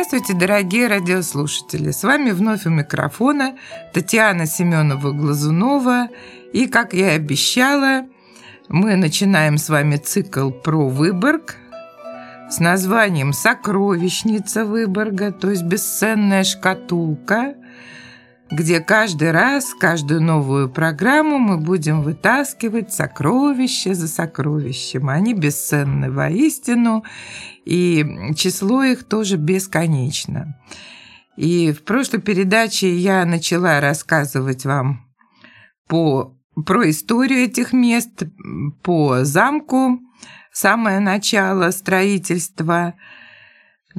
Здравствуйте, дорогие радиослушатели! С вами вновь у микрофона Татьяна Семенова-Глазунова. И, как я и обещала, мы начинаем с вами цикл про Выборг с названием «Сокровищница Выборга», то есть бесценная шкатулка, где каждый раз, каждую новую программу мы будем вытаскивать сокровища за сокровищем. Они бесценны воистину, и число их тоже бесконечно. И в прошлой передаче я начала рассказывать вам по, про историю этих мест, по замку, самое начало строительства –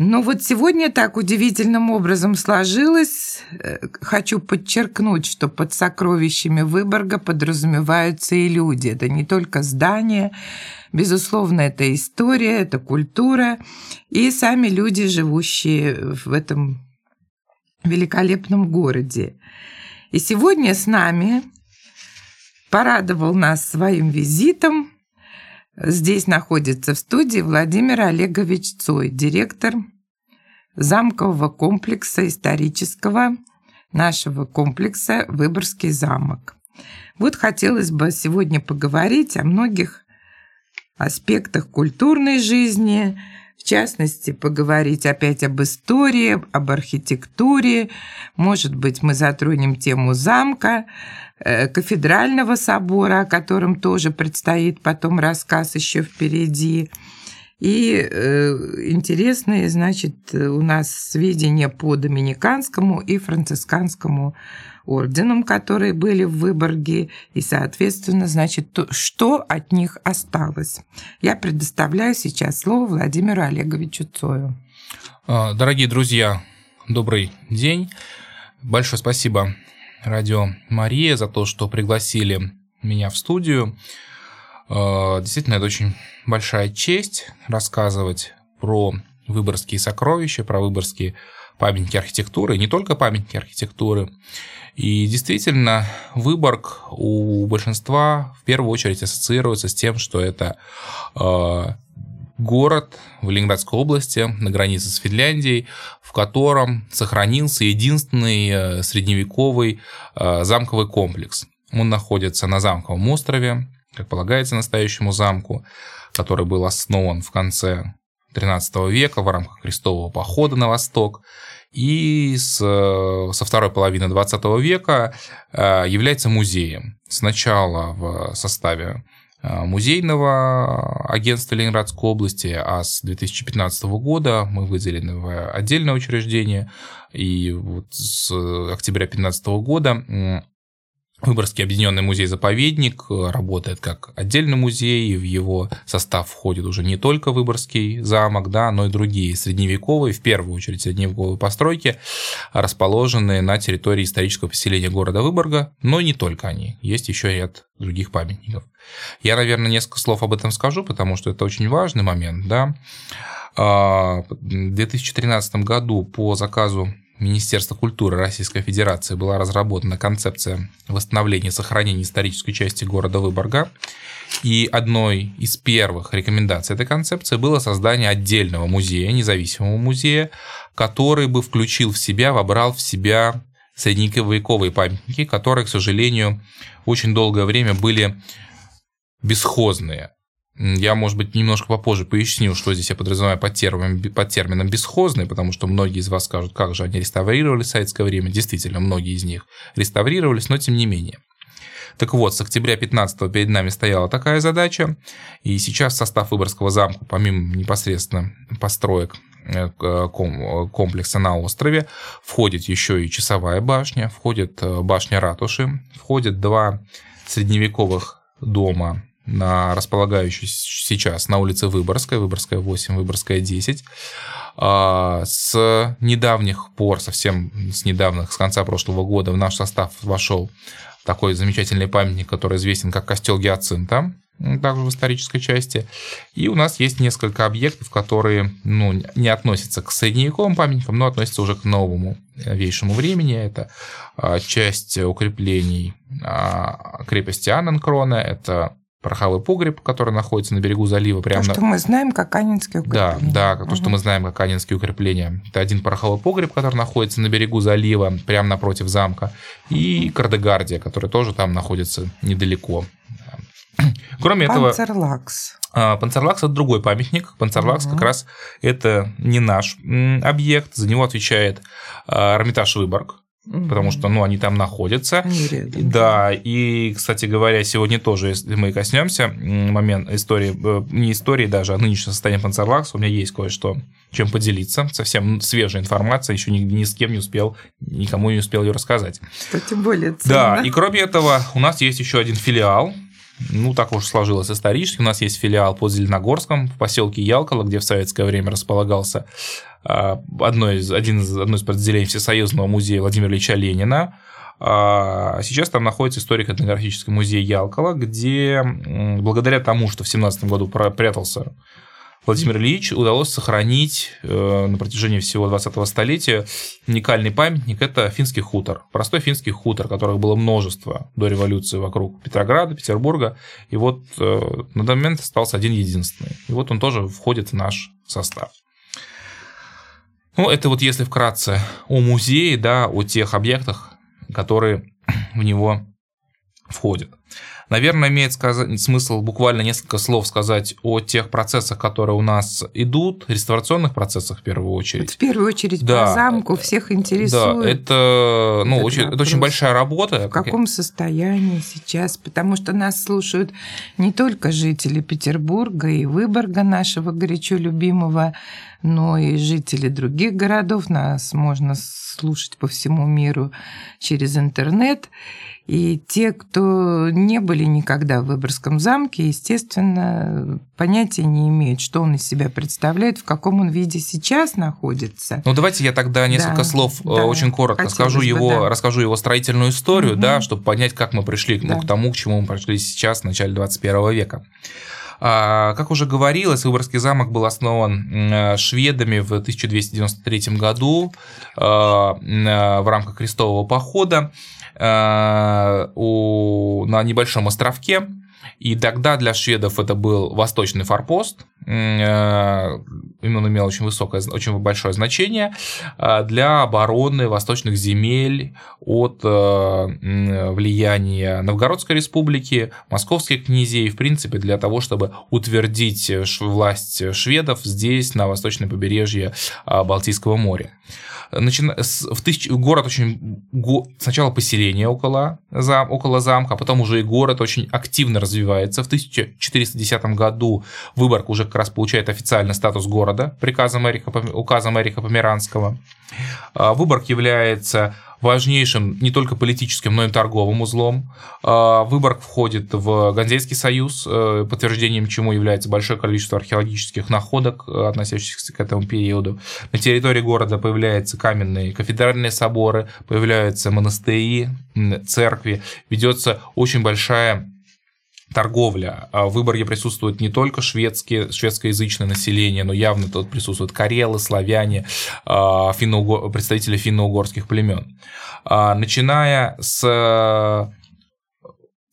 но вот сегодня так удивительным образом сложилось. Э, хочу подчеркнуть, что под сокровищами Выборга подразумеваются и люди. Это не только здания, безусловно, это история, это культура и сами люди, живущие в этом великолепном городе. И сегодня с нами порадовал нас своим визитом Здесь находится в студии Владимир Олегович Цой, директор замкового комплекса исторического нашего комплекса «Выборгский замок». Вот хотелось бы сегодня поговорить о многих аспектах культурной жизни, в частности, поговорить опять об истории, об архитектуре. Может быть, мы затронем тему замка, Э, кафедрального собора, о котором тоже предстоит потом рассказ еще впереди. И э, интересные, значит, у нас сведения по доминиканскому и францисканскому орденам, которые были в Выборге, и, соответственно, значит, то, что от них осталось. Я предоставляю сейчас слово Владимиру Олеговичу Цою. А, дорогие друзья, добрый день. Большое спасибо радио Мария за то, что пригласили меня в студию. Э, действительно, это очень большая честь рассказывать про выборгские сокровища, про выборгские памятники архитектуры, не только памятники архитектуры. И действительно, Выборг у большинства в первую очередь ассоциируется с тем, что это э, город в Ленинградской области на границе с Финляндией, в котором сохранился единственный э, средневековый э, замковый комплекс. Он находится на замковом острове, как полагается настоящему замку, который был основан в конце XIII века в рамках крестового похода на восток и с, со второй половины XX века э, является музеем. Сначала в составе Э, музейного агентства Ленинградской области, а с 2015 года мы выделены в отдельное учреждение, и вот с октября 2015 года Выборгский объединенный музей-заповедник работает как отдельный музей, в его состав входит уже не только Выборгский замок, да, но и другие средневековые, в первую очередь средневековые постройки, расположенные на территории исторического поселения города Выборга, но не только они, есть еще ряд других памятников. Я, наверное, несколько слов об этом скажу, потому что это очень важный момент, да. А, в 2013 году по заказу Министерства культуры Российской Федерации была разработана концепция восстановления и сохранения исторической части города Выборга. И одной из первых рекомендаций этой концепции было создание отдельного музея, независимого музея, который бы включил в себя, вобрал в себя средневековые памятники, которые, к сожалению, очень долгое время были бесхозные. Я, может быть, немножко попозже поясню, что здесь я подразумеваю под термином, под термином «бесхозный», потому что многие из вас скажут, как же они реставрировали в советское время. Действительно, многие из них реставрировались, но тем не менее. Так вот, с октября 15 перед нами стояла такая задача, и сейчас состав Выборгского замка, помимо непосредственно построек э, комплекса на острове, входит еще и часовая башня, входит э, башня ратуши, входит два средневековых дома на располагающуюся сейчас на улице Выборгская, Выборгская 8, Выборгская 10. А, с недавних пор, совсем с недавних, с конца прошлого года в наш состав вошел такой замечательный памятник, который известен как костел Гиацинта, также в исторической части. И у нас есть несколько объектов, которые ну, не относятся к средневековым памятникам, но относятся уже к новому новейшему времени. Это а, часть укреплений а, крепости Анненкрона, это пороховой погреб, который находится на берегу залива. Прямо то, что мы знаем, как Анинские укрепления. Да, да, то, угу. что мы знаем, как Анинские укрепления. Это один пороховой погреб, который находится на берегу залива, прямо напротив замка. И Кардегардия, который тоже там находится недалеко. Кроме этого... Панцерлакс. Панцерлакс – это другой памятник. Панцерлакс угу. как раз это не наш объект. За него отвечает а, Эрмитаж Выборг потому что, ну, они там находятся. Они рядом. Да, и, кстати говоря, сегодня тоже, если мы коснемся момент истории, э, не истории даже, а нынешнего состояния Панцерлакса, у меня есть кое-что, чем поделиться, совсем свежая информация, еще ни, ни с кем не успел, никому не успел ее рассказать. Что тем более ценно. Да, и кроме этого, у нас есть еще один филиал, ну, так уж сложилось исторически. У нас есть филиал под Зеленогорском в поселке Ялкало, где в советское время располагался одно из, один из, одно из подразделений Всесоюзного музея Владимира Ильича Ленина. А сейчас там находится историко-этнографический музей Ялкова, где благодаря тому, что в 17 году прятался Владимир Ильич, удалось сохранить э, на протяжении всего 20-го столетия уникальный памятник. Это финский хутор. Простой финский хутор, которых было множество до революции вокруг Петрограда, Петербурга. И вот э, на данный момент остался один единственный. И вот он тоже входит в наш состав. Ну, это вот если вкратце о музее, да, о тех объектах, которые в него входят. Наверное, имеет сказать, смысл буквально несколько слов сказать о тех процессах, которые у нас идут, реставрационных процессах в первую очередь. В первую очередь да. по замку всех интересует. Да, это, ну, очень, это очень большая работа. В каком состоянии сейчас? Потому что нас слушают не только жители Петербурга и Выборга, нашего горячо любимого, но и жители других городов. Нас можно слушать по всему миру через интернет. И те, кто не были никогда в Выборгском замке, естественно, понятия не имеют, что он из себя представляет, в каком он виде сейчас находится. Ну, давайте я тогда несколько да, слов э, да, очень коротко скажу его, да. расскажу его строительную историю, угу. да, чтобы понять, как мы пришли да. ну, к тому, к чему мы пришли сейчас, в начале 21 века. А, как уже говорилось, Выборгский замок был основан э, шведами в 1293 году э, в рамках крестового похода. Э, у, на небольшом островке. И тогда для шведов это был восточный форпост, э, он имел очень высокое, очень большое значение э, для обороны восточных земель от влияния Новгородской республики, московских князей, в принципе, для того, чтобы утвердить власть шведов здесь, на восточном побережье Балтийского моря начина... в тысяч... город очень... Сначала поселение около, зам... около замка, а потом уже и город очень активно развивается. В 1410 году Выборг уже как раз получает официальный статус города приказом Эрика, указом Эрика Померанского. А, Выборг является важнейшим не только политическим, но и торговым узлом. А, Выборг входит в Ганзейский союз, э, подтверждением чему является большое количество археологических находок, э, относящихся к этому периоду. На территории города появляются каменные кафедральные соборы, появляются монастыри, церкви, ведется очень большая торговля. А в Выборге присутствует не только шведские, шведскоязычное население, но явно тут присутствуют карелы, славяне, а, финно представители финно-угорских племен. А, начиная с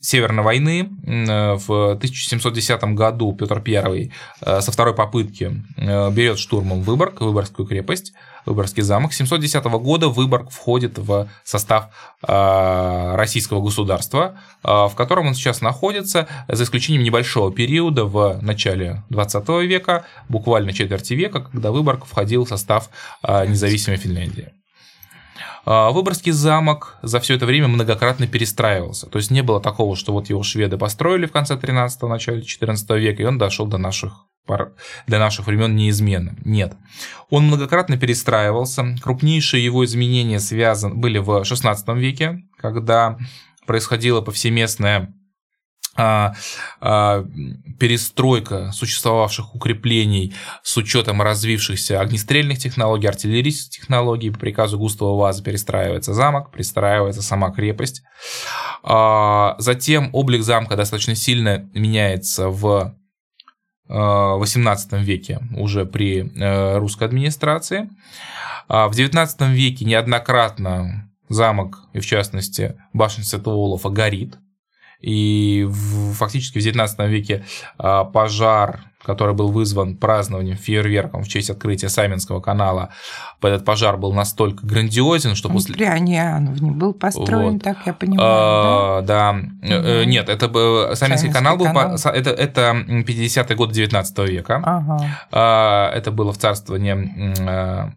Северной войны в 1710 году Петр I со второй попытки берет штурмом Выборг, Выборгскую крепость, Выборгский замок. С 710 года Выборг входит в состав российского государства, в котором он сейчас находится, за исключением небольшого периода в начале 20 века, буквально четверти века, когда Выборг входил в состав независимой Финляндии. Выборгский замок за все это время многократно перестраивался. То есть не было такого, что вот его шведы построили в конце 13-го, начале 14 века, и он дошел до наших для наших времен неизменным. Нет. Он многократно перестраивался. Крупнейшие его изменения связаны, были в XVI веке, когда происходила повсеместная а, а, перестройка существовавших укреплений с учетом развившихся огнестрельных технологий, артиллерийских технологий. По приказу Густава Ваза перестраивается замок, перестраивается сама крепость. А, затем облик замка достаточно сильно меняется в XVIII э, веке уже при э, русской администрации. А в XIX веке неоднократно замок, и в частности башня Святого Олафа, горит. И в, фактически в 19 веке а, пожар, который был вызван празднованием, фейерверком в честь открытия Саминского канала, этот пожар был настолько грандиозен, что после... При Аниановне был построен, Вот. так я понимаю, А, да. Э, э, Мгм. Нет, это был Саминский Саминский канал был канал. это это 50-е годы 19 века. да? Ага. А, Это было в царствовании э,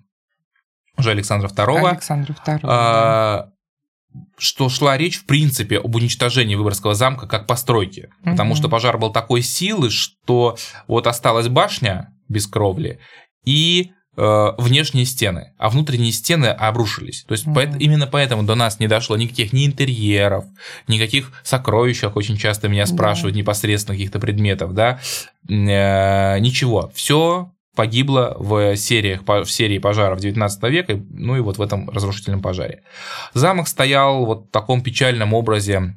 уже Александра II. Александра II. да. Что шла речь, в принципе, об уничтожении Выборгского замка как постройки. Потому Мгм. что пожар был такой силы, что вот осталась башня без кровли и э, внешние стены, а внутренние стены обрушились. То есть Мгм. поэт- именно поэтому до нас не дошло никаких ни интерьеров, никаких сокровищах, очень часто меня Да. спрашивают непосредственно каких-то предметов, да, Э, ничего, все погибло в сериях, в серии пожаров 19 века, ну и вот в этом разрушительном пожаре. Замок стоял вот в таком печальном образе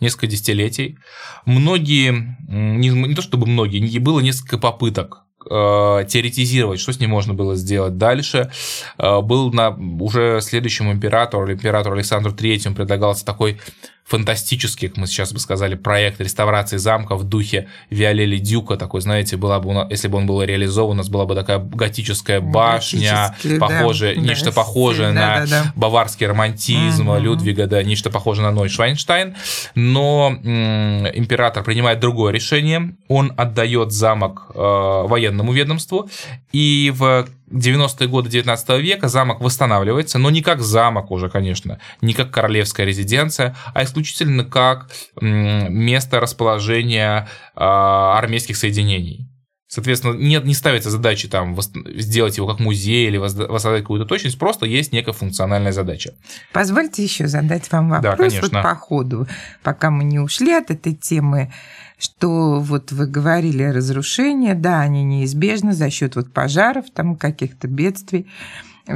несколько десятилетий. Многие, не, не то чтобы многие, было несколько попыток э, теоретизировать, что с ним можно было сделать дальше. Э, Был на уже следующему императору, императору Александру Третьему предлагался такой фантастический, как мы сейчас бы сказали, проект реставрации замка в духе Виолели Дюка, такой, знаете, была бы, у нас- если бы он был реализован, у нас была бы такая готическая башня, да. похожая, Да, нечто стиль, похожее на да-да-да. баварский романтизм Мгм. Людвига, да, нечто похожее на Ной Швайнштайн, но м, император принимает другое решение, он отдает замок э, военному ведомству, и в 90-е годы 19 века замок восстанавливается, но не как замок уже, конечно, не как королевская резиденция, а исключительно как место расположения э, армейских соединений. Соответственно, нет, не ставится задачи там сделать его как музей или воссоздать какую-то точность, просто есть некая функциональная задача. Позвольте еще задать вам Да, вопрос конечно. вот по ходу, пока мы не ушли от этой темы, что вот вы говорили о разрушении, да, они неизбежны за счет вот пожаров, там каких-то бедствий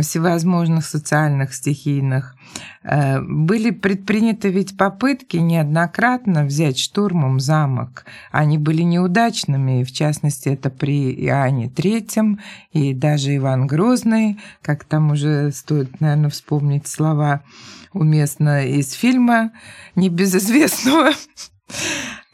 всевозможных социальных, стихийных. Э, Были предприняты ведь попытки неоднократно взять штурмом замок. Они были неудачными, в частности это при Иоанне Третьем и даже Иван Грозный, как там уже стоит, наверное, вспомнить слова уместно из фильма небезызвестного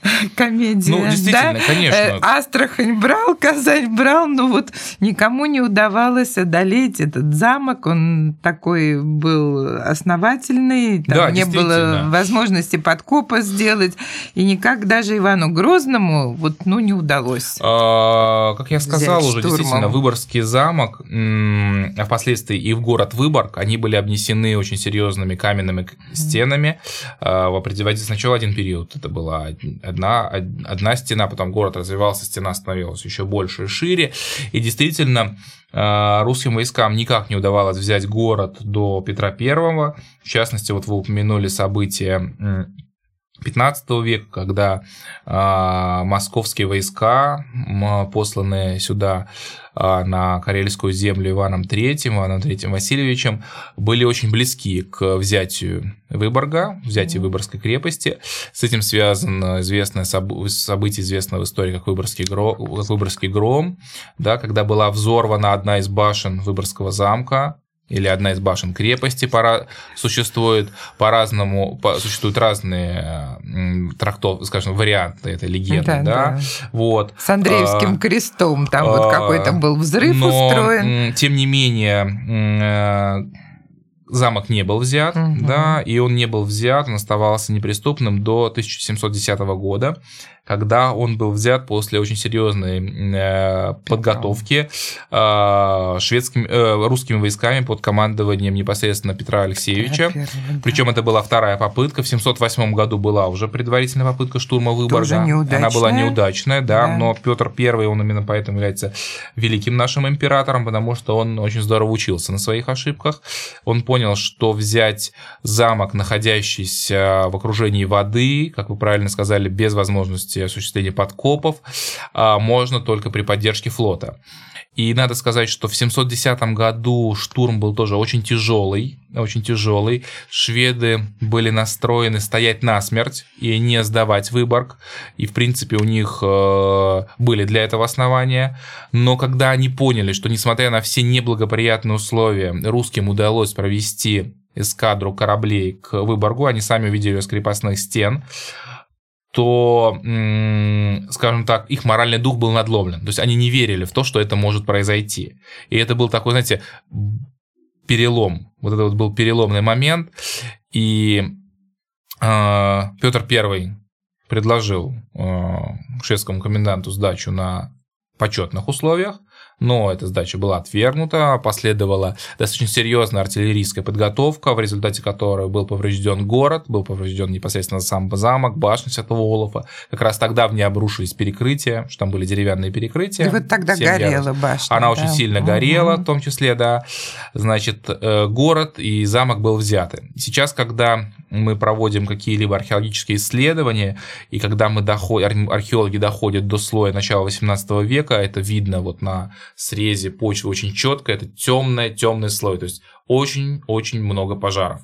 комедия. Ну, действительно, да? конечно. Э, Астрахань брал, Казань брал, но вот никому не удавалось одолеть этот замок. Он такой был основательный, там Да, не было возможности подкопа сделать, и никак даже Ивану Грозному вот, ну, не удалось. А, Как я сказал уже, штурмом. действительно, Выборгский замок, а впоследствии и в город Выборг, они были обнесены очень серьезными каменными стенами. А, В определенный сначала один период, это была одна, од- одна стена, потом город развивался, стена становилась еще больше и шире. И действительно, а, русским войскам никак не удавалось взять город до Петра Первого. В частности, вот вы упомянули события 15 века, когда а, московские войска, посланные сюда а, на Карельскую землю Иваном III, Иваном III Васильевичем, были очень близки к взятию Выборга, взятию Выборгской крепости. С этим связано известное собу- событие, известное в истории как Выборгский, гро- как Выборгский гром, да, когда была взорвана одна из башен Выборгского замка, или одна из башен крепости пора... существует по-разному, по... существуют разные м, трактов, скажем, варианты этой легенды, да, Да, да. вот. С Андреевским А, крестом там вот а, какой-то был взрыв Но, устроен. тем не менее, э, замок не был взят, Мгм. да, и он не был взят, он оставался неприступным до 1710 года, когда он был взят после очень серьезной э, подготовки э, шведскими, э, русскими войсками под командованием непосредственно Петра Алексеевича. Первый, да. Причем это была вторая попытка. В 708 году была уже предварительная попытка штурма Выборга. Она была неудачная, да, Да. но Петр I, он именно поэтому является великим нашим императором, потому что он очень здорово учился на своих ошибках. Он понял, что взять замок, находящийся в окружении воды, как вы правильно сказали, без возможности осуществления подкопов, а, можно только при поддержке флота. И надо сказать, что в 710 году штурм был тоже очень тяжелый, очень тяжелый. Шведы были настроены стоять насмерть и не сдавать Выборг. И, в принципе, у них э, были для этого основания. Но когда они поняли, что, несмотря на все неблагоприятные условия, русским удалось провести эскадру кораблей к Выборгу, они сами увидели ее с крепостных стен, что, скажем так, их моральный дух был надломлен. То есть они не верили в то, что это может произойти. И это был такой, знаете, перелом. Вот это вот был переломный момент. И э, Петр I предложил э, шведскому коменданту сдачу на почетных условиях но эта сдача была отвергнута, последовала достаточно серьезная артиллерийская подготовка, в результате которой был поврежден город, был поврежден непосредственно сам замок, башня Святого Олафа. Как раз тогда в ней обрушились перекрытия, что там были деревянные перекрытия. И вот тогда горела башня. Она да? очень сильно горела, в том числе, да. Значит, э, город и замок был взяты. Сейчас, когда мы проводим какие-либо археологические исследования, и когда мы доходим, археологи доходят до слоя начала 18 века, это видно вот на срезе почвы очень четко, это темный темный слой, то есть очень-очень много пожаров.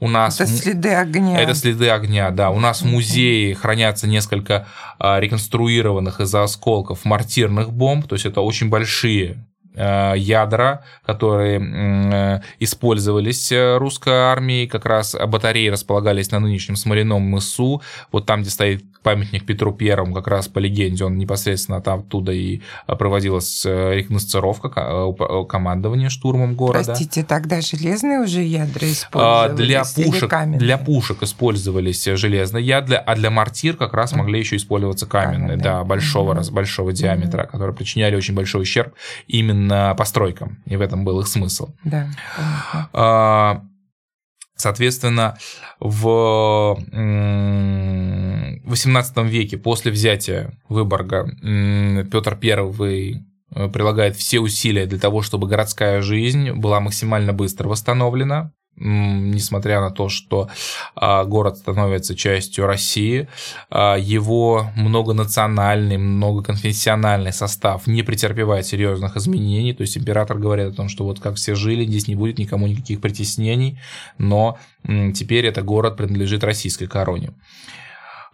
У нас это следы огня. Это следы огня, да. У нас в музее хранятся несколько а, реконструированных из-за осколков мортирных бомб, то есть это очень большие ядра, которые э, использовались э, русской армией, как раз батареи располагались на нынешнем Смоляном мысу, вот там, где стоит памятник Петру Первому, как раз по легенде, он непосредственно там оттуда и проводилась рекогносцировка, командование штурмом города. Простите, тогда железные уже ядра использовались? Для пушек, для пушек использовались железные ядра, а для мортир как раз могли еще использоваться каменные, каменные. да, большого, mm-hmm. большого диаметра, которые причиняли очень большой ущерб именно постройкам, и в этом был их смысл. Да. А, соответственно, в XVIII веке после взятия Выборга Петр I э, прилагает все усилия для того, чтобы городская жизнь была максимально быстро восстановлена несмотря на то, что а, город становится частью России, а, его многонациональный, многоконфессиональный состав не претерпевает серьезных изменений. То есть император говорит о том, что вот как все жили, здесь не будет никому никаких притеснений, но теперь этот город принадлежит российской короне.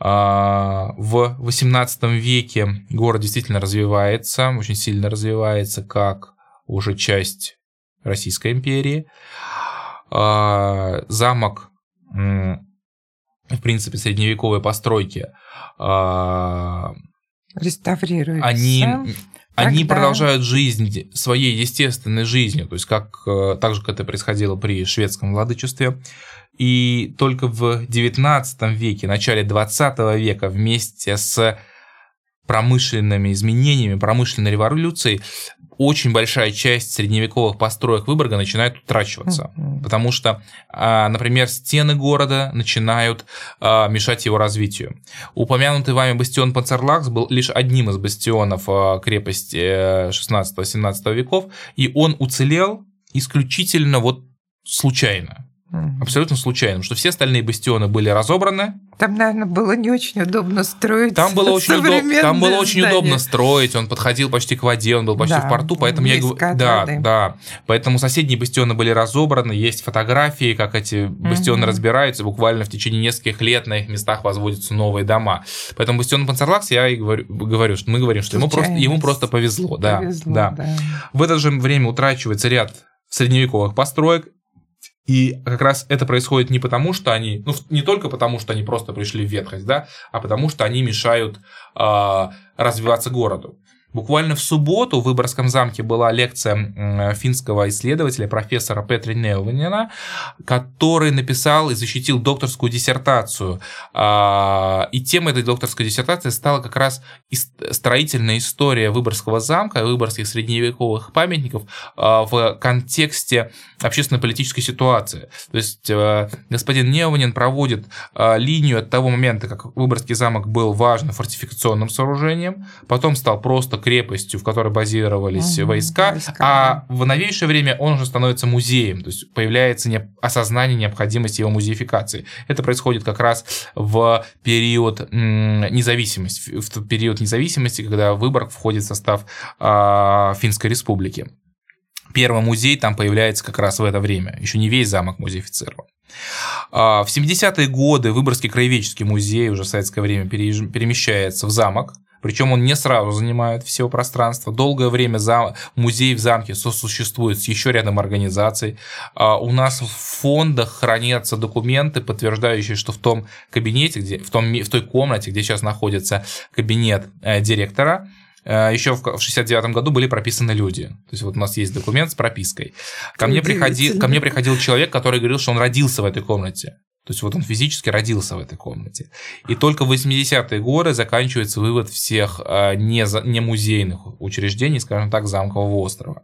А, в XVIII веке город действительно развивается, очень сильно развивается, как уже часть Российской империи. А, замок, в принципе, средневековой постройки, а, реставрируются. Они, они продолжают жизнь своей естественной жизнью, то есть как э, так же, как это происходило при шведском владычестве. И только в XIX веке, начале XX века вместе с промышленными изменениями, промышленной революцией очень большая часть средневековых построек Выборга начинает утрачиваться, mm-hmm. потому что, а, например, стены города начинают а, мешать его развитию. Упомянутый вами бастион Панцерлакс был лишь одним из бастионов а, крепости 16-17 э, веков, и он уцелел исключительно вот случайно. Абсолютно случайным, что все остальные бастионы были разобраны. Там, наверное, было не очень удобно строить. Там было очень, удоб... там было очень удобно строить. Он подходил почти к воде, он был почти да, в порту, поэтому я говорю, да, да. Поэтому соседние бастионы были разобраны, есть фотографии, как эти бастионы угу. разбираются, буквально в течение нескольких лет на их местах возводятся новые дома. Поэтому бастион Панцерлакс, я и говорю, говорю, что мы говорим, что ему просто, ему просто повезло, да, повезло да. да. В это же время утрачивается ряд средневековых построек, и как раз это происходит не потому, что они, ну, не только потому, что они просто пришли в ветхость, да, а потому что они мешают э, развиваться городу. Буквально в субботу в Выборгском замке была лекция финского исследователя, профессора Петри Неувенина, который написал и защитил докторскую диссертацию. А, и темой этой докторской диссертации стала как раз строительная история Выборгского замка и выборгских средневековых памятников а, в контексте общественно-политической ситуации. То есть э, господин Неувенин проводит а, линию от того момента, как Выборгский замок был важным фортификационным сооружением, потом стал просто крепостью, в которой базировались угу, войска, войска, а в новейшее время он уже становится музеем, то есть появляется не... осознание необходимости его музеификации. Это происходит как раз в период независимости, в период независимости, когда Выборг входит в состав э, Финской республики. Первый музей там появляется как раз в это время. Еще не весь замок музеифицирован. А, в 70-е годы Выборгский краеведческий музей уже в советское время перемещается в замок причем он не сразу занимает все пространство. Долгое время за... музей в замке сосуществует с еще рядом организаций. А у нас в фондах хранятся документы, подтверждающие, что в том кабинете, где, в, том, в той комнате, где сейчас находится кабинет э, директора, э, еще в 69 году были прописаны люди. То есть вот у нас есть документ с пропиской. Ко мне, приходи, ко мне приходил человек, который говорил, что он родился в этой комнате. То есть вот он физически родился в этой комнате. И только в 80-е годы заканчивается вывод всех а, не, не музейных учреждений, скажем так, замкового острова.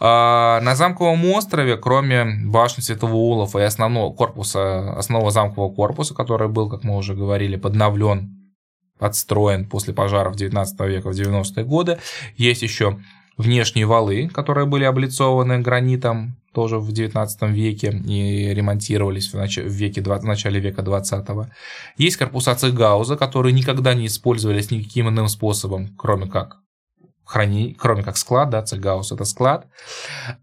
А, на замковом острове, кроме башни Святого Улова и основного корпуса, основного замкового корпуса, который был, как мы уже говорили, подновлен, подстроен после пожаров 19 века в 90-е годы, есть еще внешние валы, которые были облицованы гранитом, тоже в 19 веке и ремонтировались в, нач... в, веке, в начале века 20 -го. Есть корпуса Цегауза, которые никогда не использовались никаким иным способом, кроме как храни, кроме как склад, да, Цегаус это склад.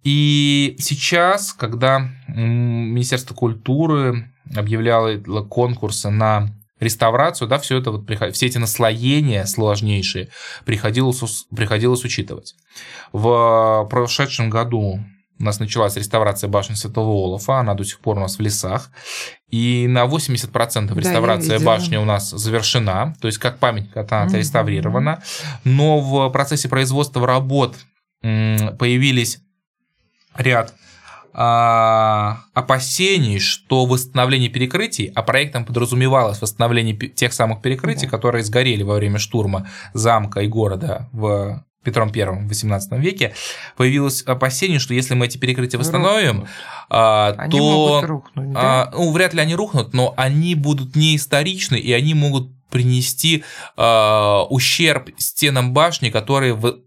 И сейчас, когда Министерство культуры объявляло конкурсы на реставрацию, да, все это вот, все эти наслоения сложнейшие приходилось, приходилось учитывать. В прошедшем году у нас началась реставрация башни Святого Олафа, она до сих пор у нас в лесах. И на 80% реставрация да, башни у нас завершена, то есть как памятник она угу. реставрирована. Но в процессе производства работ появились ряд а, опасений, что восстановление перекрытий, а проектом подразумевалось восстановление тех самых перекрытий, да. которые сгорели во время штурма замка и города в Петром I в XVIII веке, появилось опасение, что если мы эти перекрытия восстановим, а, они то рухнуть, да? а, ну, вряд ли они рухнут, но они будут не историчны, и они могут принести а, ущерб стенам башни, которые в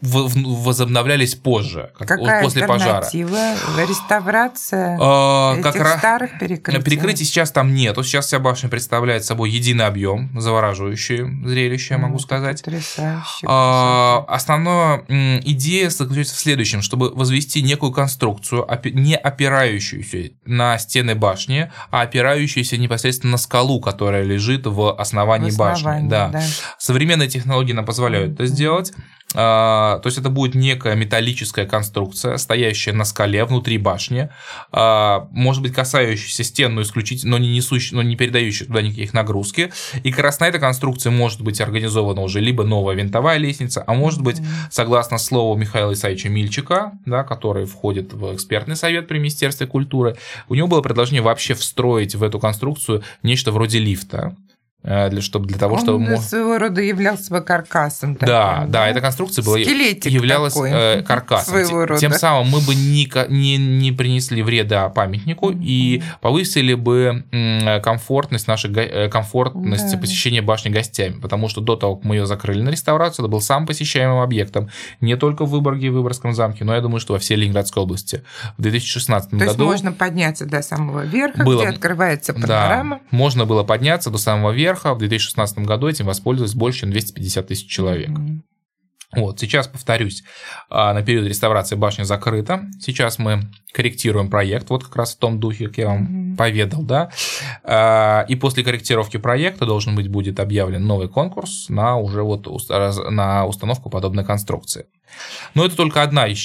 возобновлялись позже, как Какая после пожара. Реставрация а, этих как старых перекрытий? Перекрытий сейчас там нет. Сейчас вся башня представляет собой единый объем, завораживающее зрелище, я могу сказать. Потрясающе. А, основная идея заключается в следующем, чтобы возвести некую конструкцию, не опирающуюся на стены башни, а опирающуюся непосредственно на скалу, которая лежит в основании, в основании башни. Да. Да. Современные технологии нам позволяют это сделать. А, то есть это будет некая металлическая конструкция, стоящая на скале внутри башни, а, может быть касающаяся стен, но исключительно, но не несущая, но не передающая туда никаких нагрузки. И как раз на этой конструкции может быть организована уже либо новая винтовая лестница, а может быть, согласно слову Михаила Исаевича Мильчика, да, который входит в экспертный совет при Министерстве культуры, у него было предложение вообще встроить в эту конструкцию нечто вроде лифта. Э, для, чтобы, для того, Он чтобы... Он своего рода являлся бы каркасом. Таким, да, да, эта конструкция была, являлась такой, э, каркасом. Своего рода. Тем самым мы бы не, не, не принесли вреда памятнику mm-hmm. и повысили бы комфортность, нашей, э, комфортность да. посещения башни гостями, потому что до того, как мы ее закрыли на реставрацию, это был сам посещаемым объектом, не только в Выборге и Выборгском замке, но я думаю, что во всей Ленинградской области. В 2016 То году... То есть можно подняться до самого верха, было, где открывается панорама. Да, можно было подняться до самого верха, верха. В 2016 году этим воспользовалось больше, чем 250 тысяч человек. Mm-hmm. Вот, сейчас, повторюсь, а, на период реставрации башня закрыта. Сейчас мы корректируем проект, вот как раз в том духе, как я вам mm-hmm. поведал, да. А, и после корректировки проекта должен быть будет объявлен новый конкурс на уже вот на установку подобной конструкции. Но это только одна из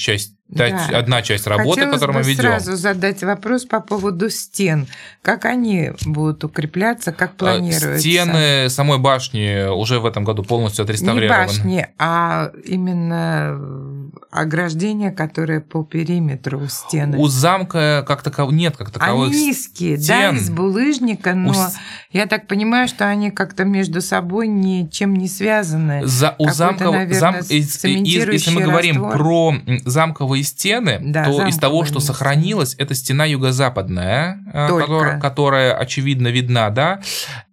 частей да. одна часть работы, Хотелось которую мы ведем. сразу задать вопрос по поводу стен. Как они будут укрепляться, как а, планируется? Стены самой башни уже в этом году полностью отреставрированы. Не башни, а именно ограждение, которое по периметру стены. У замка как такового нет как таковых Они низкие, стен. да, из булыжника, но у... я так понимаю, что они как-то между собой ничем не связаны. За, у замка, наверное, зам, если мы говорим раствор. про замковые замковые стены, да, то из того, что сохранилось, это стена юго-западная, э, которая, которая очевидно видна, да,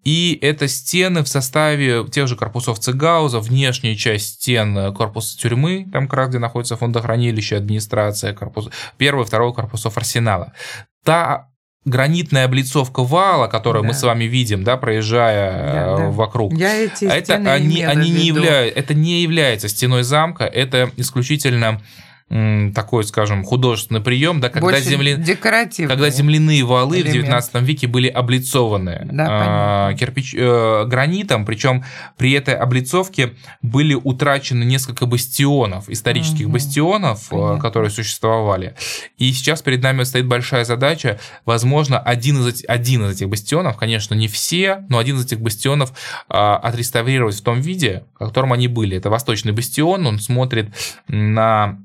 и это стены в составе тех же корпусов Цегауза, внешняя часть стен корпуса тюрьмы, там как раз где находится фондохранилище, администрация, корпус, первый, второй корпусов арсенала. Та гранитная облицовка вала, которую да. мы с вами видим, да, проезжая да, да. вокруг. Я эти это они, они не являются, это не является стеной замка, это исключительно такой, скажем, художественный прием, да, когда, земля... когда земляные валы элемент. в 19 веке были облицованы да, э, кирпич... э, гранитом, причем при этой облицовке были утрачены несколько бастионов, исторических угу. бастионов, э, Понятно. которые существовали. И сейчас перед нами стоит большая задача, возможно, один из, один из этих бастионов, конечно, не все, но один из этих бастионов э, отреставрировать в том виде, в котором они были. Это восточный бастион, он смотрит на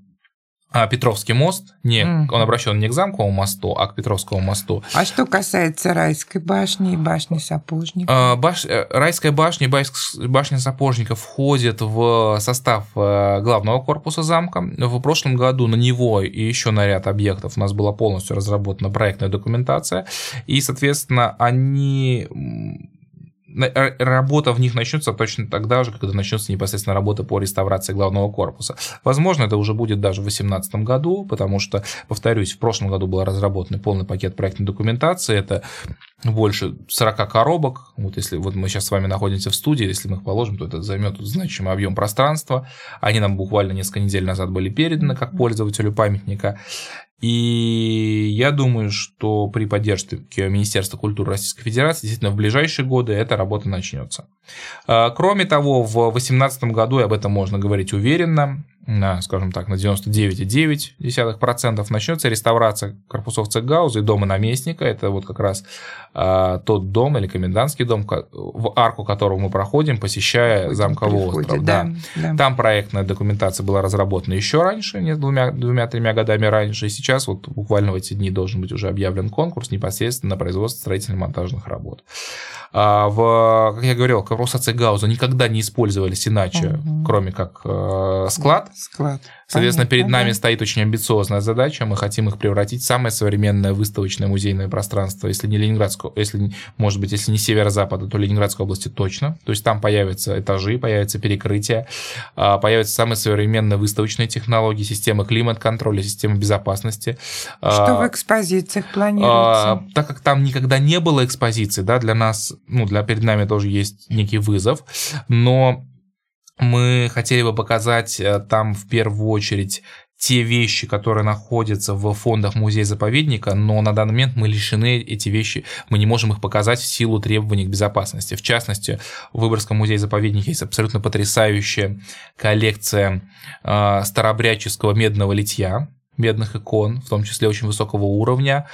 а Петровский мост, не, mm. он обращен не к замковому мосту, а к Петровскому мосту. А что касается Райской башни и башни Сапожников? А, баш... Э, Райская башня и башня Сапожников входят в состав э, главного корпуса замка. В прошлом году на него и еще на ряд объектов у нас была полностью разработана проектная документация, и, соответственно, они работа в них начнется точно тогда же, когда начнется непосредственно работа по реставрации главного корпуса. Возможно, это уже будет даже в 2018 году, потому что, повторюсь, в прошлом году был разработан полный пакет проектной документации. Это больше 40 коробок. Вот если вот мы сейчас с вами находимся в студии, если мы их положим, то это займет значимый объем пространства. Они нам буквально несколько недель назад были переданы как пользователю памятника. И я думаю, что при поддержке Министерства культуры Российской Федерации действительно в ближайшие годы эта работа начнется. А, кроме того, в 2018 году, и об этом можно говорить уверенно, на, скажем так, на 99,9% начнется реставрация корпусов Цегауза и дома наместника. Это вот как раз а, тот дом или комендантский дом, в арку которого мы проходим, посещая замковый остров. Да, да. Там проектная документация была разработана еще раньше, двумя-тремя двумя, годами раньше. И сейчас вот буквально в эти дни должен быть уже объявлен конкурс непосредственно на производство строительно-монтажных работ. А в, как я говорил, корпуса Цегауза никогда не использовались иначе, угу. кроме как э, склад. Склад. Соответственно, Понятно, перед нами стоит очень амбициозная задача. Мы хотим их превратить в самое современное выставочное музейное пространство, если не Ленинградское, если, может быть, если не северо-запада, то Ленинградской области точно. То есть там появятся этажи, появятся перекрытия, а, появятся самые современные выставочные технологии, системы климат-контроля, системы безопасности. А, Что в экспозициях планируется? А, так как там никогда не было экспозиции, да, для нас, ну, для перед нами тоже есть некий вызов, но мы хотели бы показать э, там в первую очередь те вещи, которые находятся в фондах музея-заповедника, но на данный момент мы лишены эти вещи, мы не можем их показать в силу требований к безопасности. В частности, в Выборгском музее-заповеднике есть абсолютно потрясающая коллекция э, старобряческого медного литья, медных икон, в том числе очень высокого уровня.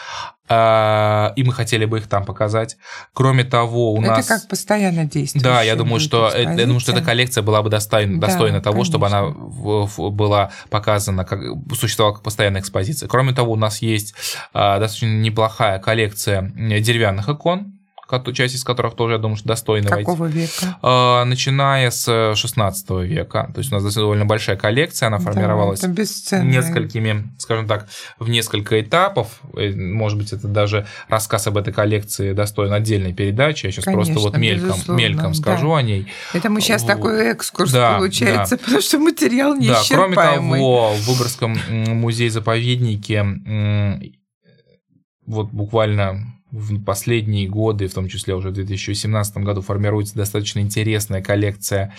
А, и мы хотели бы их там показать. Кроме того, у это нас... Это как постоянно действует. Да, я думаю, что, э, я думаю, что эта коллекция была бы достойна, да, достойна того, конечно. чтобы она была показана, как, существовала как постоянная экспозиция. Кроме того, у нас есть а, достаточно неплохая коллекция деревянных икон, часть из которых тоже, я думаю, что достойна Какого войти. века? А, начиная с 16 века. То есть у нас довольно большая коллекция, она формировалась да, несколькими, скажем так, в несколько этапов. Э, может быть, это даже рассказ об этой коллекции достоин отдельной передачи. Я сейчас Конечно, просто вот мельком, мельком скажу да. о ней. Это мы сейчас такой экскурс да, получается, да. потому что материал не да, Кроме того, в Выборгском музее-заповеднике вот буквально в последние годы, в том числе уже в 2017 году, формируется достаточно интересная коллекция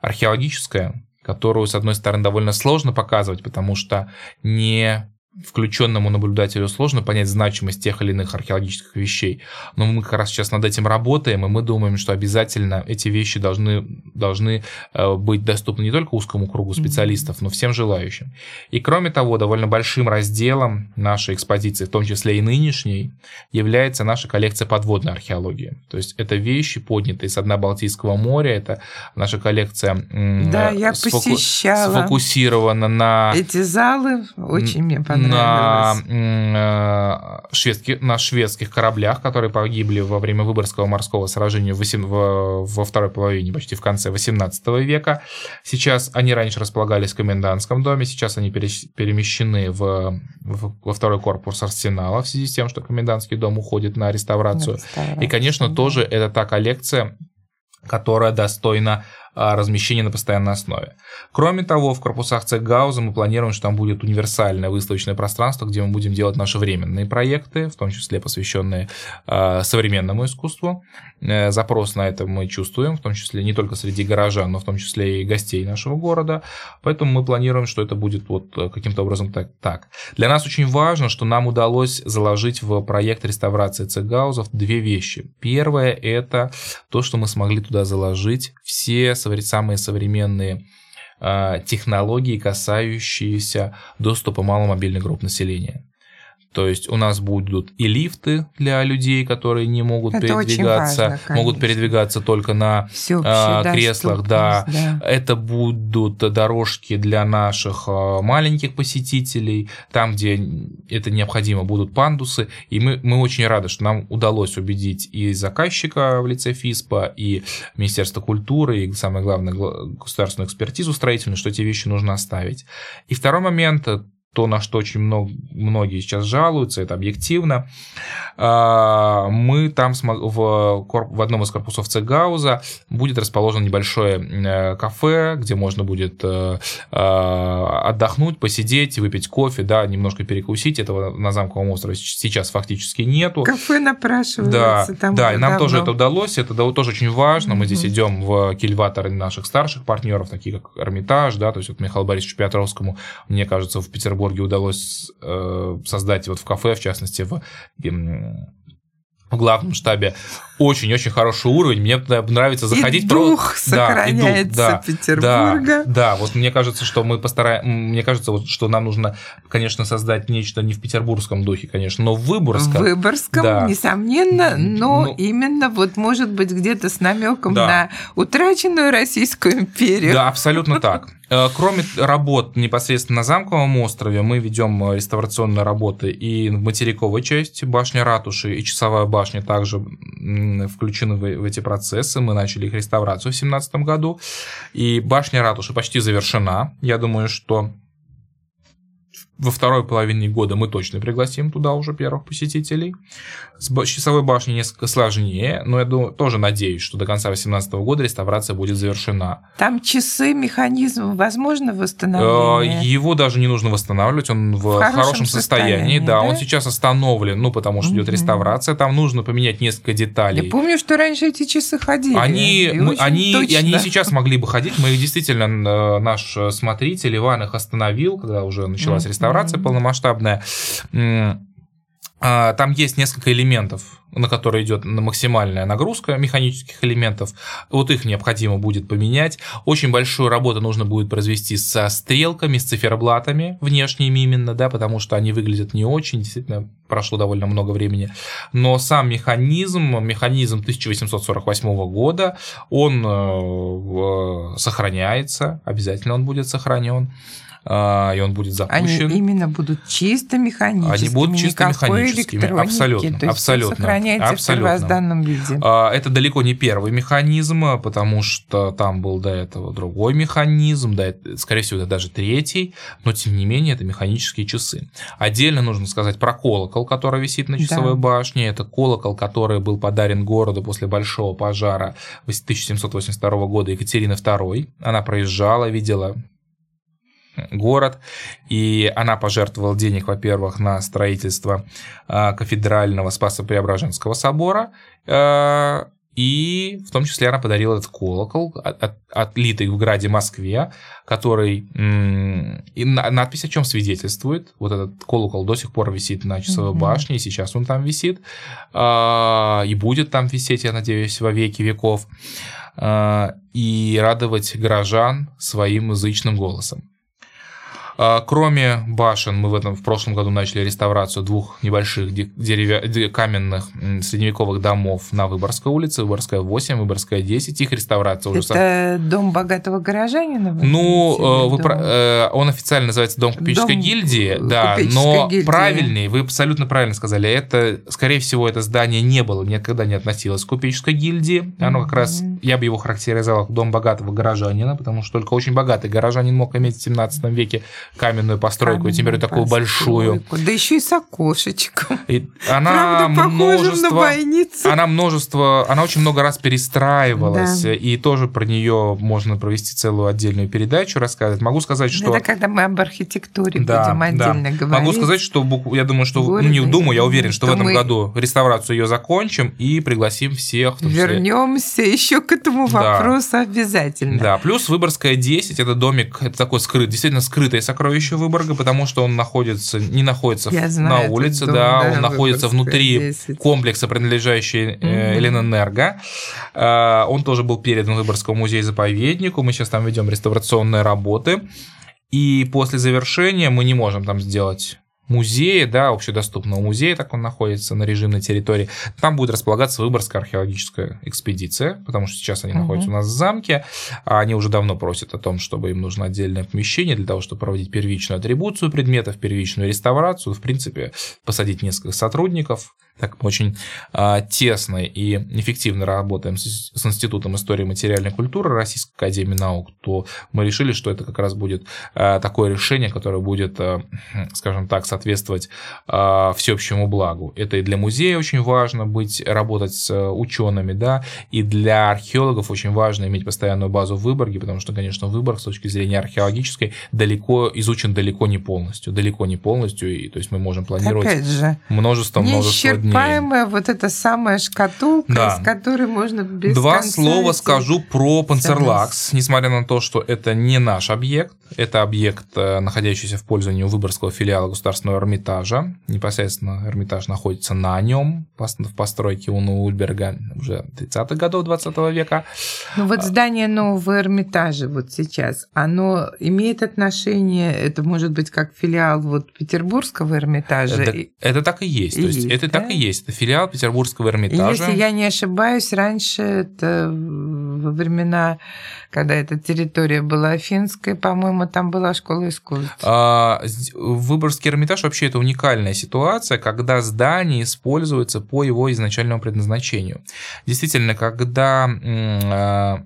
археологическая, которую, с одной стороны, довольно сложно показывать, потому что не включенному наблюдателю сложно понять значимость тех или иных археологических вещей. Но мы как раз сейчас над этим работаем, и мы думаем, что обязательно эти вещи должны, должны э, быть доступны не только узкому кругу специалистов, но всем желающим. И кроме того, довольно большим разделом нашей экспозиции, в том числе и нынешней, является наша коллекция подводной археологии. То есть это вещи, поднятые с дна Балтийского моря, это наша коллекция да, я сфоку... посещала сфокусирована на... Эти залы очень мне понравились на, э, шведских, на шведских кораблях, которые погибли во время Выборгского морского сражения в, во второй половине, почти в конце 18 века. Сейчас они раньше располагались в комендантском доме, сейчас они перемещены в, в, во второй корпус арсенала в связи с тем, что комендантский дом уходит на реставрацию. На реставрацию И, конечно, тоже это та коллекция, которая достойна размещения на постоянной основе. Кроме того, в корпусах Цехгауза мы планируем, что там будет универсальное выставочное пространство, где мы будем делать наши временные проекты, в том числе посвященные а, современному искусству. Э, запрос на это мы чувствуем, в том числе не только среди горожан, но в том числе и гостей нашего города. Поэтому мы планируем, что это будет вот э, каким-то образом так. так. Для нас очень важно, что нам удалось заложить в проект реставрации цегаузов две вещи. Первое – это то, что мы смогли туда заложить все самые современные а, технологии, касающиеся доступа маломобильных групп населения. То есть у нас будут и лифты для людей, которые не могут это передвигаться, важно, могут передвигаться только на а, креслах, да. да. Это будут дорожки для наших а, маленьких посетителей, там, где это необходимо, будут пандусы. И мы, мы очень рады, что нам удалось убедить и заказчика в лице ФИСПа, и Министерство культуры, и самое главное, государственную экспертизу строительную, что эти вещи нужно оставить. И второй момент то, на что очень много, многие сейчас жалуются, это объективно. А, мы там в, в одном из корпусов Цегауза будет расположено небольшое э, кафе, где можно будет э, а, отдохнуть, посидеть, выпить кофе, да, немножко перекусить. Этого на Замковом острове сейчас фактически нету. Кафе напрашивается. Да, там да и нам давно. тоже это удалось, это тоже очень важно. Мы mm-hmm. здесь идем в кильваторы наших старших партнеров, такие как Эрмитаж, да, то есть вот Михаилу Борисовичу Петровскому, мне кажется, в Петербурге Петербурге удалось э, создать вот в кафе, в частности, в в главном штабе очень-очень хороший уровень. Мне нравится заходить. И дух про... сохраняется да, дух, да, Петербурга. Да, да, вот мне кажется, что мы постараем... Мне кажется, вот, что нам нужно, конечно, создать нечто не в петербургском духе, конечно, но в Выборгском. В Выборгском, да. несомненно, но ну, именно вот, может быть, где-то с намеком да. на утраченную Российскую империю. Да, абсолютно так. Э, кроме работ непосредственно на Замковом острове, мы ведем э, реставрационные работы и в материковой части, башня ратуши и часовая башня также включены в, эти процессы. Мы начали их реставрацию в 2017 году. И башня ратуши почти завершена. Я думаю, что во второй половине года мы точно пригласим туда уже первых посетителей. С часовой башней несколько сложнее, но я думаю, тоже надеюсь, что до конца 2018 года реставрация будет завершена. Там часы, механизм, возможно восстановление? Э, его даже не нужно восстанавливать, он в, в хорошем, хорошем состоянии. состоянии да, да, он сейчас остановлен, ну, потому что идет реставрация, там нужно поменять несколько деталей. Я помню, что раньше эти часы ходили. Они, мы, они, и они сейчас могли бы ходить, мы их действительно, э, наш смотритель Иван их остановил, когда уже началась реставрация реставрация mm-hmm. полномасштабная. А, там есть несколько элементов, на которые идет максимальная нагрузка механических элементов. Вот их необходимо будет поменять. Очень большую работу нужно будет произвести со стрелками, с циферблатами внешними именно, да, потому что они выглядят не очень, действительно, прошло довольно много времени. Но сам механизм, механизм 1848 года, он э, сохраняется, обязательно он будет сохранен. А, и он будет запущен. Они именно будут чисто механическими. Они будут чисто механическими, абсолютно. То есть абсолютно. сохраняется абсолютно. в первозданном виде. А, это далеко не первый механизм, потому что там был до этого другой механизм, да, скорее всего, это даже третий, но тем не менее это механические часы. Отдельно нужно сказать про колокол, который висит на часовой да. башне. Это колокол, который был подарен городу после большого пожара 1782 года Екатерины II. Она проезжала, видела город, и она пожертвовала денег, во-первых, на строительство а, кафедрального Спасо-Преображенского собора, а, и в том числе она подарила этот колокол, отлитый в граде Москве, который... И надпись о чем свидетельствует. Вот этот колокол до сих пор висит на часовой mm-hmm. башне, и сейчас он там висит. А, и будет там висеть, я надеюсь, во веки веков. И радовать горожан своим язычным голосом. А, кроме башен, мы в, этом, в прошлом году начали реставрацию двух небольших деревя... каменных средневековых домов на Выборгской улице, Выборгская 8, Выборгская 10. Их реставрация уже... Это дом богатого горожанина? Ну, э, вы, дом... Э, он официально называется Дом купеческой дом гильдии, да, но гильдии. правильный, вы абсолютно правильно сказали, это, скорее всего, это здание не было, никогда не относилось к купеческой гильдии. Оно mm-hmm. как раз, я бы его характеризовал как дом богатого горожанина, потому что только очень богатый горожанин мог иметь в 17 веке каменную постройку, и теперь такую большую. Да еще и с окошечком. И она Правда, множество, на бойницу. она множество, она очень много раз перестраивалась, да. и тоже про нее можно провести целую отдельную передачу, рассказать. Могу сказать, что... Это когда мы об архитектуре да, будем отдельно да. говорить. Могу сказать, что я думаю, что, Города, ну не думаю, я уверен, что, что в этом мы... году реставрацию ее закончим и пригласим всех. Вернемся еще к этому вопросу да. обязательно. Да, плюс Выборгская 10, это домик, это такой скрыт, действительно скрытое сокровище Выборга, потому что он находится, не находится я знаю, на улице, дом, да, да, он находится внутри 10. комплекса, принадлежащий mm-hmm. Эленэнерго. Он тоже был передан Выборгскому музею-заповеднику, мы сейчас там ведем реставрационные работы. И после завершения мы не можем там сделать музея, да, общедоступного музея, так он находится на режимной территории. Там будет располагаться Выборгская археологическая экспедиция, потому что сейчас они угу. находятся у нас в замке, а они уже давно просят о том, чтобы им нужно отдельное помещение для того, чтобы проводить первичную атрибуцию предметов, первичную реставрацию, в принципе, посадить несколько сотрудников, так мы очень а, тесно и эффективно работаем с, с Институтом истории и материальной культуры Российской Академии Наук, то мы решили, что это как раз будет а, такое решение, которое будет, а, скажем так, соответствовать а, всеобщему благу. Это и для музея очень важно быть, работать с учеными, да, и для археологов очень важно иметь постоянную базу в Выборге, потому что, конечно, Выборг с точки зрения археологической далеко изучен далеко не полностью, далеко не полностью, и то есть мы можем планировать Опять же, множество, множество дней неисчерпаемая вот эта самая шкатулка, да. с которой можно без Два слова скажу про Панцерлакс. Несмотря на то, что это не наш объект, это объект, э, находящийся в пользовании у Выборгского филиала Государственного Эрмитажа. Непосредственно Эрмитаж находится на нем, в постройке у Ульберга уже 30-х годов 20 века. Ну вот здание нового Эрмитажа вот сейчас, оно имеет отношение, это может быть как филиал вот Петербургского Эрмитажа? Это, это так и есть. И то есть, есть это да? так и есть. Это филиал Петербургского Эрмитажа. Если я не ошибаюсь, раньше это во времена, когда эта территория была финская, по-моему, там была школа искусств. А, Выборгский Эрмитаж вообще это уникальная ситуация, когда здание используется по его изначальному предназначению. Действительно, когда а,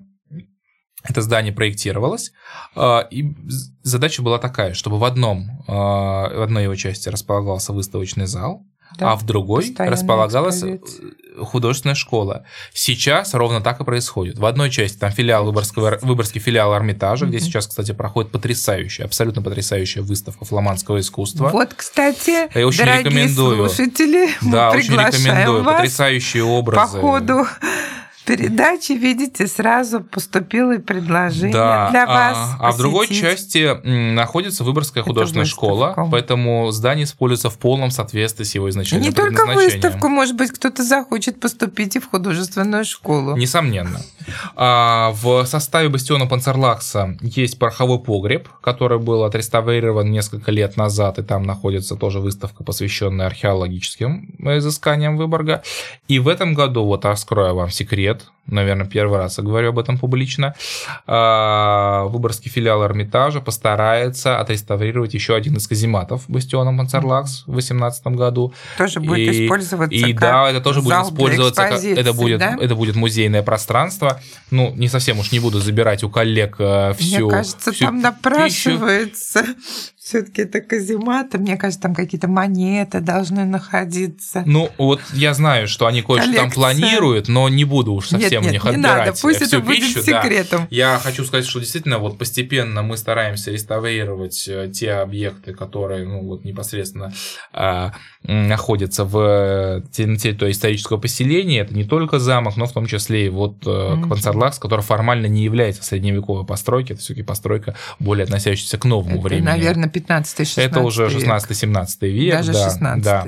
это здание проектировалось, а, и задача была такая, чтобы в одном, а, в одной его части располагался выставочный зал, да, а в другой располагалась экспозиция. художественная школа. Сейчас ровно так и происходит. В одной части там филиал Выборгского, Выборгский филиал Эрмитажа, mm-hmm. где сейчас, кстати, проходит потрясающая, абсолютно потрясающая выставка фламандского искусства. Вот, кстати, Я очень дорогие рекомендую. слушатели, да, очень рекомендую. Вас потрясающие образы. По ходу передачи, видите, сразу поступило предложение да, для вас. А, а в другой части находится Выборгская художественная школа, поэтому здание используется в полном соответствии с его изначальным Не только выставку, может быть, кто-то захочет поступить и в художественную школу. Несомненно. А, в составе бастиона Панцерлакса есть пороховой погреб, который был отреставрирован несколько лет назад, и там находится тоже выставка, посвященная археологическим изысканиям Выборга. И в этом году, вот раскрою вам секрет, лет, наверное, первый раз я говорю об этом публично, а, Выборгский филиал Эрмитажа постарается отреставрировать еще один из казематов бастиона Монцерлакс в 2018 году. Тоже будет и, использоваться И как да, это тоже будет использоваться как это будет, да? это будет музейное пространство. Ну, не совсем уж не буду забирать у коллег всю Мне кажется, всю там напрашивается все-таки это казематы, мне кажется, там какие-то монеты должны находиться. Ну, вот я знаю, что они кое-что там планируют, но не буду уж совсем нет, нет, у них не отбирать надо, пусть всю это будет пищу. секретом. Да. Я хочу сказать, что действительно вот постепенно мы стараемся реставрировать э, те объекты, которые ну, вот непосредственно а, находятся в, территории исторического поселения. Это не только замок, но в том числе и вот mm-hmm. Панцерлакс, который формально не является средневековой постройкой, это все-таки постройка более относящаяся к новому это, времени. Наверное, 15-16 Это уже 16-17 век. Даже да, 16 да.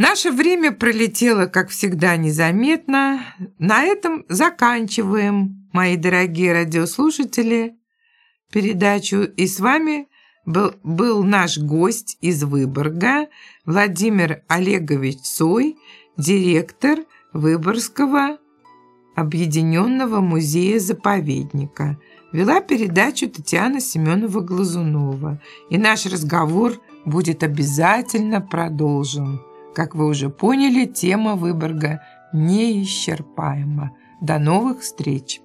Наше время пролетело, как всегда, незаметно. На этом заканчиваем, мои дорогие радиослушатели, передачу. И с вами был, был наш гость из Выборга Владимир Олегович Цой, директор Выборгского объединенного музея-заповедника – Вела передачу Татьяна Семенова-Глазунова. И наш разговор будет обязательно продолжен. Как вы уже поняли, тема Выборга неисчерпаема. До новых встреч!